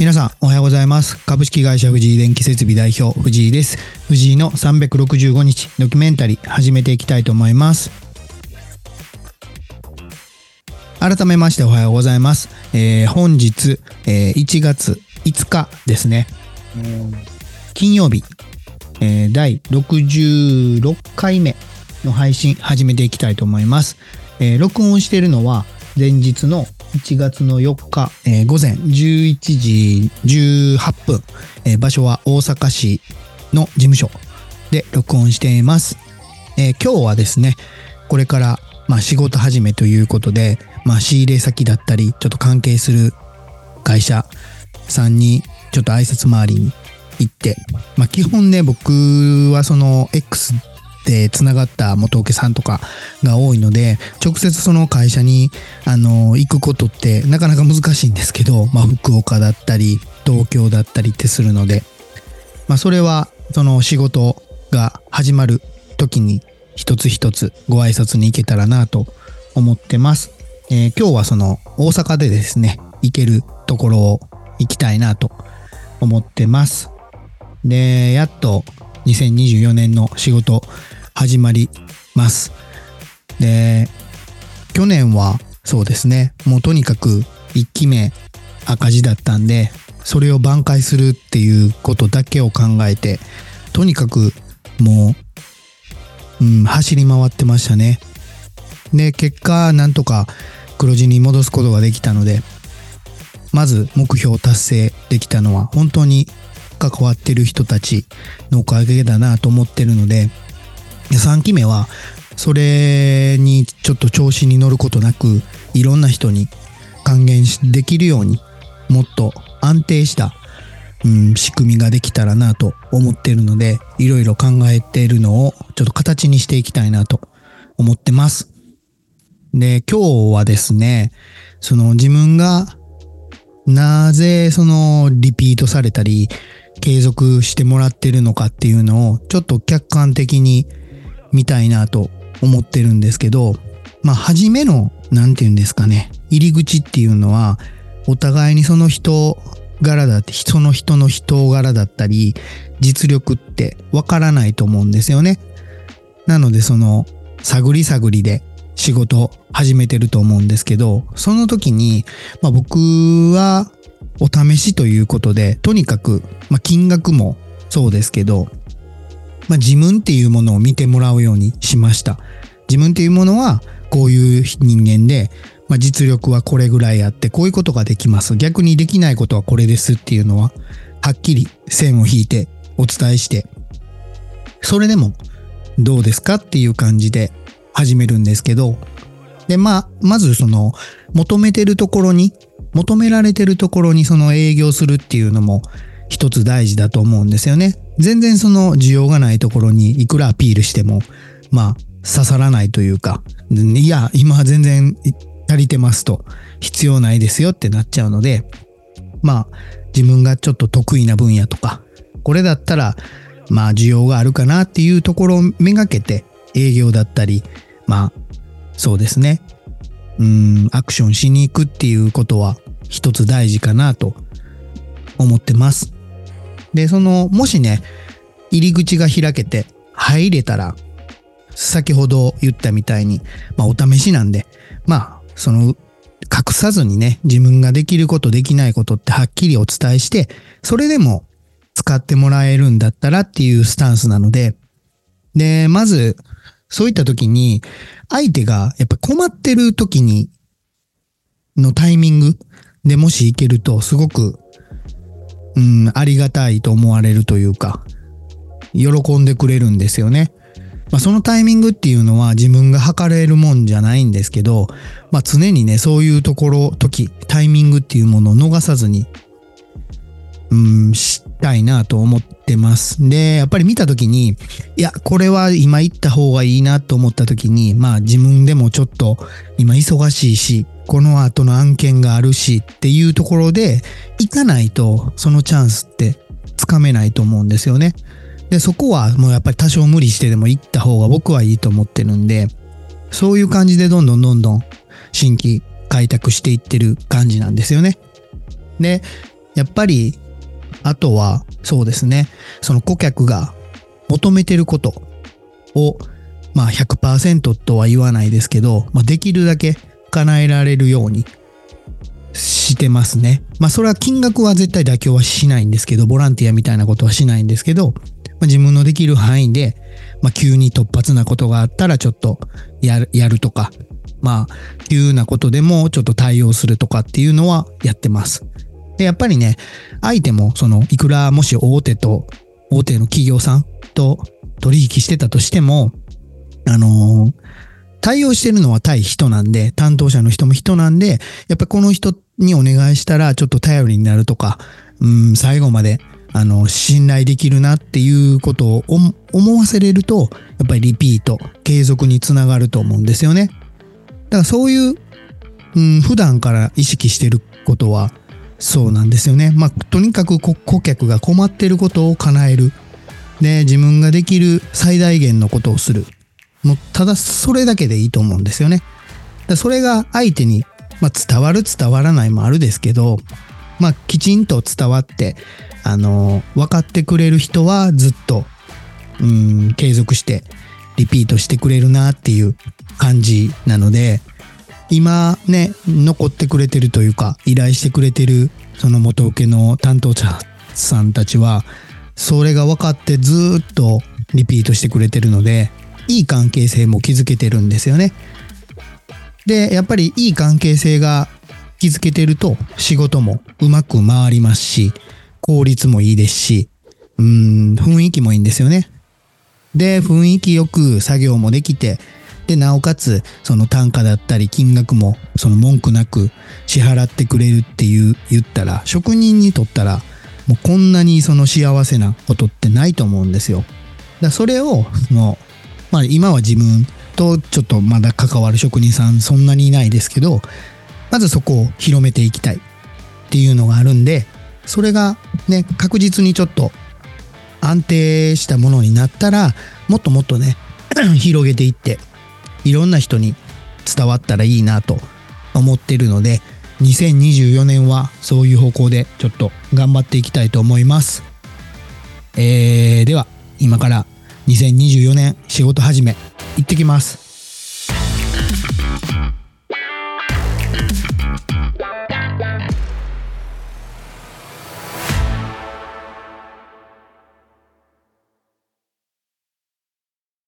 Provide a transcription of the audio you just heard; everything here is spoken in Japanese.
皆さんおはようございます。株式会社藤井電気設備代表藤井です。藤井の365日ドキュメンタリー始めていきたいと思います。改めましておはようございます、えー、本日、えー、1月5日ですね。金曜日、えー、第66回目の配信始めていきたいと思います、えー、録音しているのは前日の1月の4日、えー、午前11時18分、えー、場所は大阪市の事務所で録音しています。えー、今日はですね、これから、まあ、仕事始めということで、まあ、仕入れ先だったり、ちょっと関係する会社さんにちょっと挨拶回りに行って、まあ、基本ね、僕はその X でつながった元請けさんとかが多いので直接その会社にあの行くことってなかなか難しいんですけど、まあ、福岡だったり東京だったりってするので、まあ、それはその仕事が始まる時に一つ一つご挨拶に行けたらなと思ってます。えー、今日はその大阪でですね行けるところを行きたいなと思ってます。で、やっと2024年の仕事始まります。で、去年はそうですね、もうとにかく1期目赤字だったんで、それを挽回するっていうことだけを考えて、とにかくもう、うん、走り回ってましたね。で、結果、なんとか黒字に戻すことができたので、まず目標達成できたのは本当に関わってる人たちのおかげだなと思ってるので、3期目はそれにちょっと調子に乗ることなく、いろんな人に還元できるように、もっと安定した、うん、仕組みができたらなと思ってるので、いろいろ考えているのをちょっと形にしていきたいなと思ってます。で、今日はですね、その自分がなぜそのリピートされたり、継続してもらってるのかっていうのをちょっと客観的に見たいなと思ってるんですけど、まあ、初めの、なんて言うんですかね、入り口っていうのは、お互いにその人柄だって、その人の人柄だったり、実力ってわからないと思うんですよね。なので、その、探り探りで仕事始めてると思うんですけど、その時に、まあ、僕はお試しということで、とにかく、まあ、金額もそうですけど、まあ、自分っていうものを見てもらうようにしました。自分っていうものはこういう人間で、まあ、実力はこれぐらいあってこういうことができます。逆にできないことはこれですっていうのははっきり線を引いてお伝えして、それでもどうですかっていう感じで始めるんですけど、で、まあ、まずその求めてるところに求められてるところにその営業するっていうのも一つ大事だと思うんですよね。全然その需要がないところにいくらアピールしても、まあ刺さらないというか、いや、今は全然足りてますと、必要ないですよってなっちゃうので、まあ自分がちょっと得意な分野とか、これだったら、まあ需要があるかなっていうところをめがけて営業だったり、まあそうですね。うん、アクションしに行くっていうことは一つ大事かなと思ってます。で、その、もしね、入り口が開けて入れたら、先ほど言ったみたいに、まあお試しなんで、まあ、その、隠さずにね、自分ができることできないことってはっきりお伝えして、それでも使ってもらえるんだったらっていうスタンスなので、で、まず、そういった時に、相手がやっぱ困ってる時に、のタイミングでもしいけると、すごく、うん、ありがたいと思われるというか、喜んでくれるんですよね。まあ、そのタイミングっていうのは自分が測れるもんじゃないんですけど、まあ、常にね、そういうところ、時、タイミングっていうものを逃さずに、うん、したいなと思ってます。で、やっぱり見た時に、いや、これは今行った方がいいなと思った時に、まあ自分でもちょっと今忙しいし、この後の案件があるしっていうところで、行かないとそのチャンスってつかめないと思うんですよね。で、そこはもうやっぱり多少無理してでも行った方が僕はいいと思ってるんで、そういう感じでどんどんどんどん新規開拓していってる感じなんですよね。で、やっぱり、あとは、そうですね、その顧客が求めてることを、まあ100%とは言わないですけど、まあ、できるだけ叶えられるようにしてますね。まあそれは金額は絶対妥協はしないんですけど、ボランティアみたいなことはしないんですけど、まあ、自分のできる範囲で、まあ急に突発なことがあったらちょっとやるやるとか、まあ急なことでもちょっと対応するとかっていうのはやってます。で、やっぱりね、相手もそのいくらもし大手と、大手の企業さんと取引してたとしても、あのー対応してるのは対人なんで、担当者の人も人なんで、やっぱこの人にお願いしたらちょっと頼りになるとか、うん、最後まで、あの、信頼できるなっていうことを思わせれると、やっぱりリピート、継続につながると思うんですよね。だからそういう、うん、普段から意識してることは、そうなんですよね。まあ、とにかく顧客が困ってることを叶える。で、自分ができる最大限のことをする。もうただそれだけでいいと思うんですよね。それが相手に、まあ、伝わる伝わらないもあるですけど、まあ、きちんと伝わって、あの、分かってくれる人はずっと、うん、継続してリピートしてくれるなっていう感じなので、今ね、残ってくれてるというか、依頼してくれてるその元請けの担当者さんたちは、それが分かってずっとリピートしてくれてるので、いい関係性も築けてるんですよね。で、やっぱりいい関係性が築けてると仕事もうまく回りますし、効率もいいですし、うん、雰囲気もいいんですよね。で、雰囲気よく作業もできて、で、なおかつ、その単価だったり金額も、その文句なく支払ってくれるっていう、言ったら、職人にとったら、もうこんなにその幸せなことってないと思うんですよ。だそれを、もう、まあ今は自分とちょっとまだ関わる職人さんそんなにいないですけど、まずそこを広めていきたいっていうのがあるんで、それがね、確実にちょっと安定したものになったら、もっともっとね、広げていって、いろんな人に伝わったらいいなと思ってるので、2024年はそういう方向でちょっと頑張っていきたいと思います。えー、では、今から2024年仕事始め行ってきます。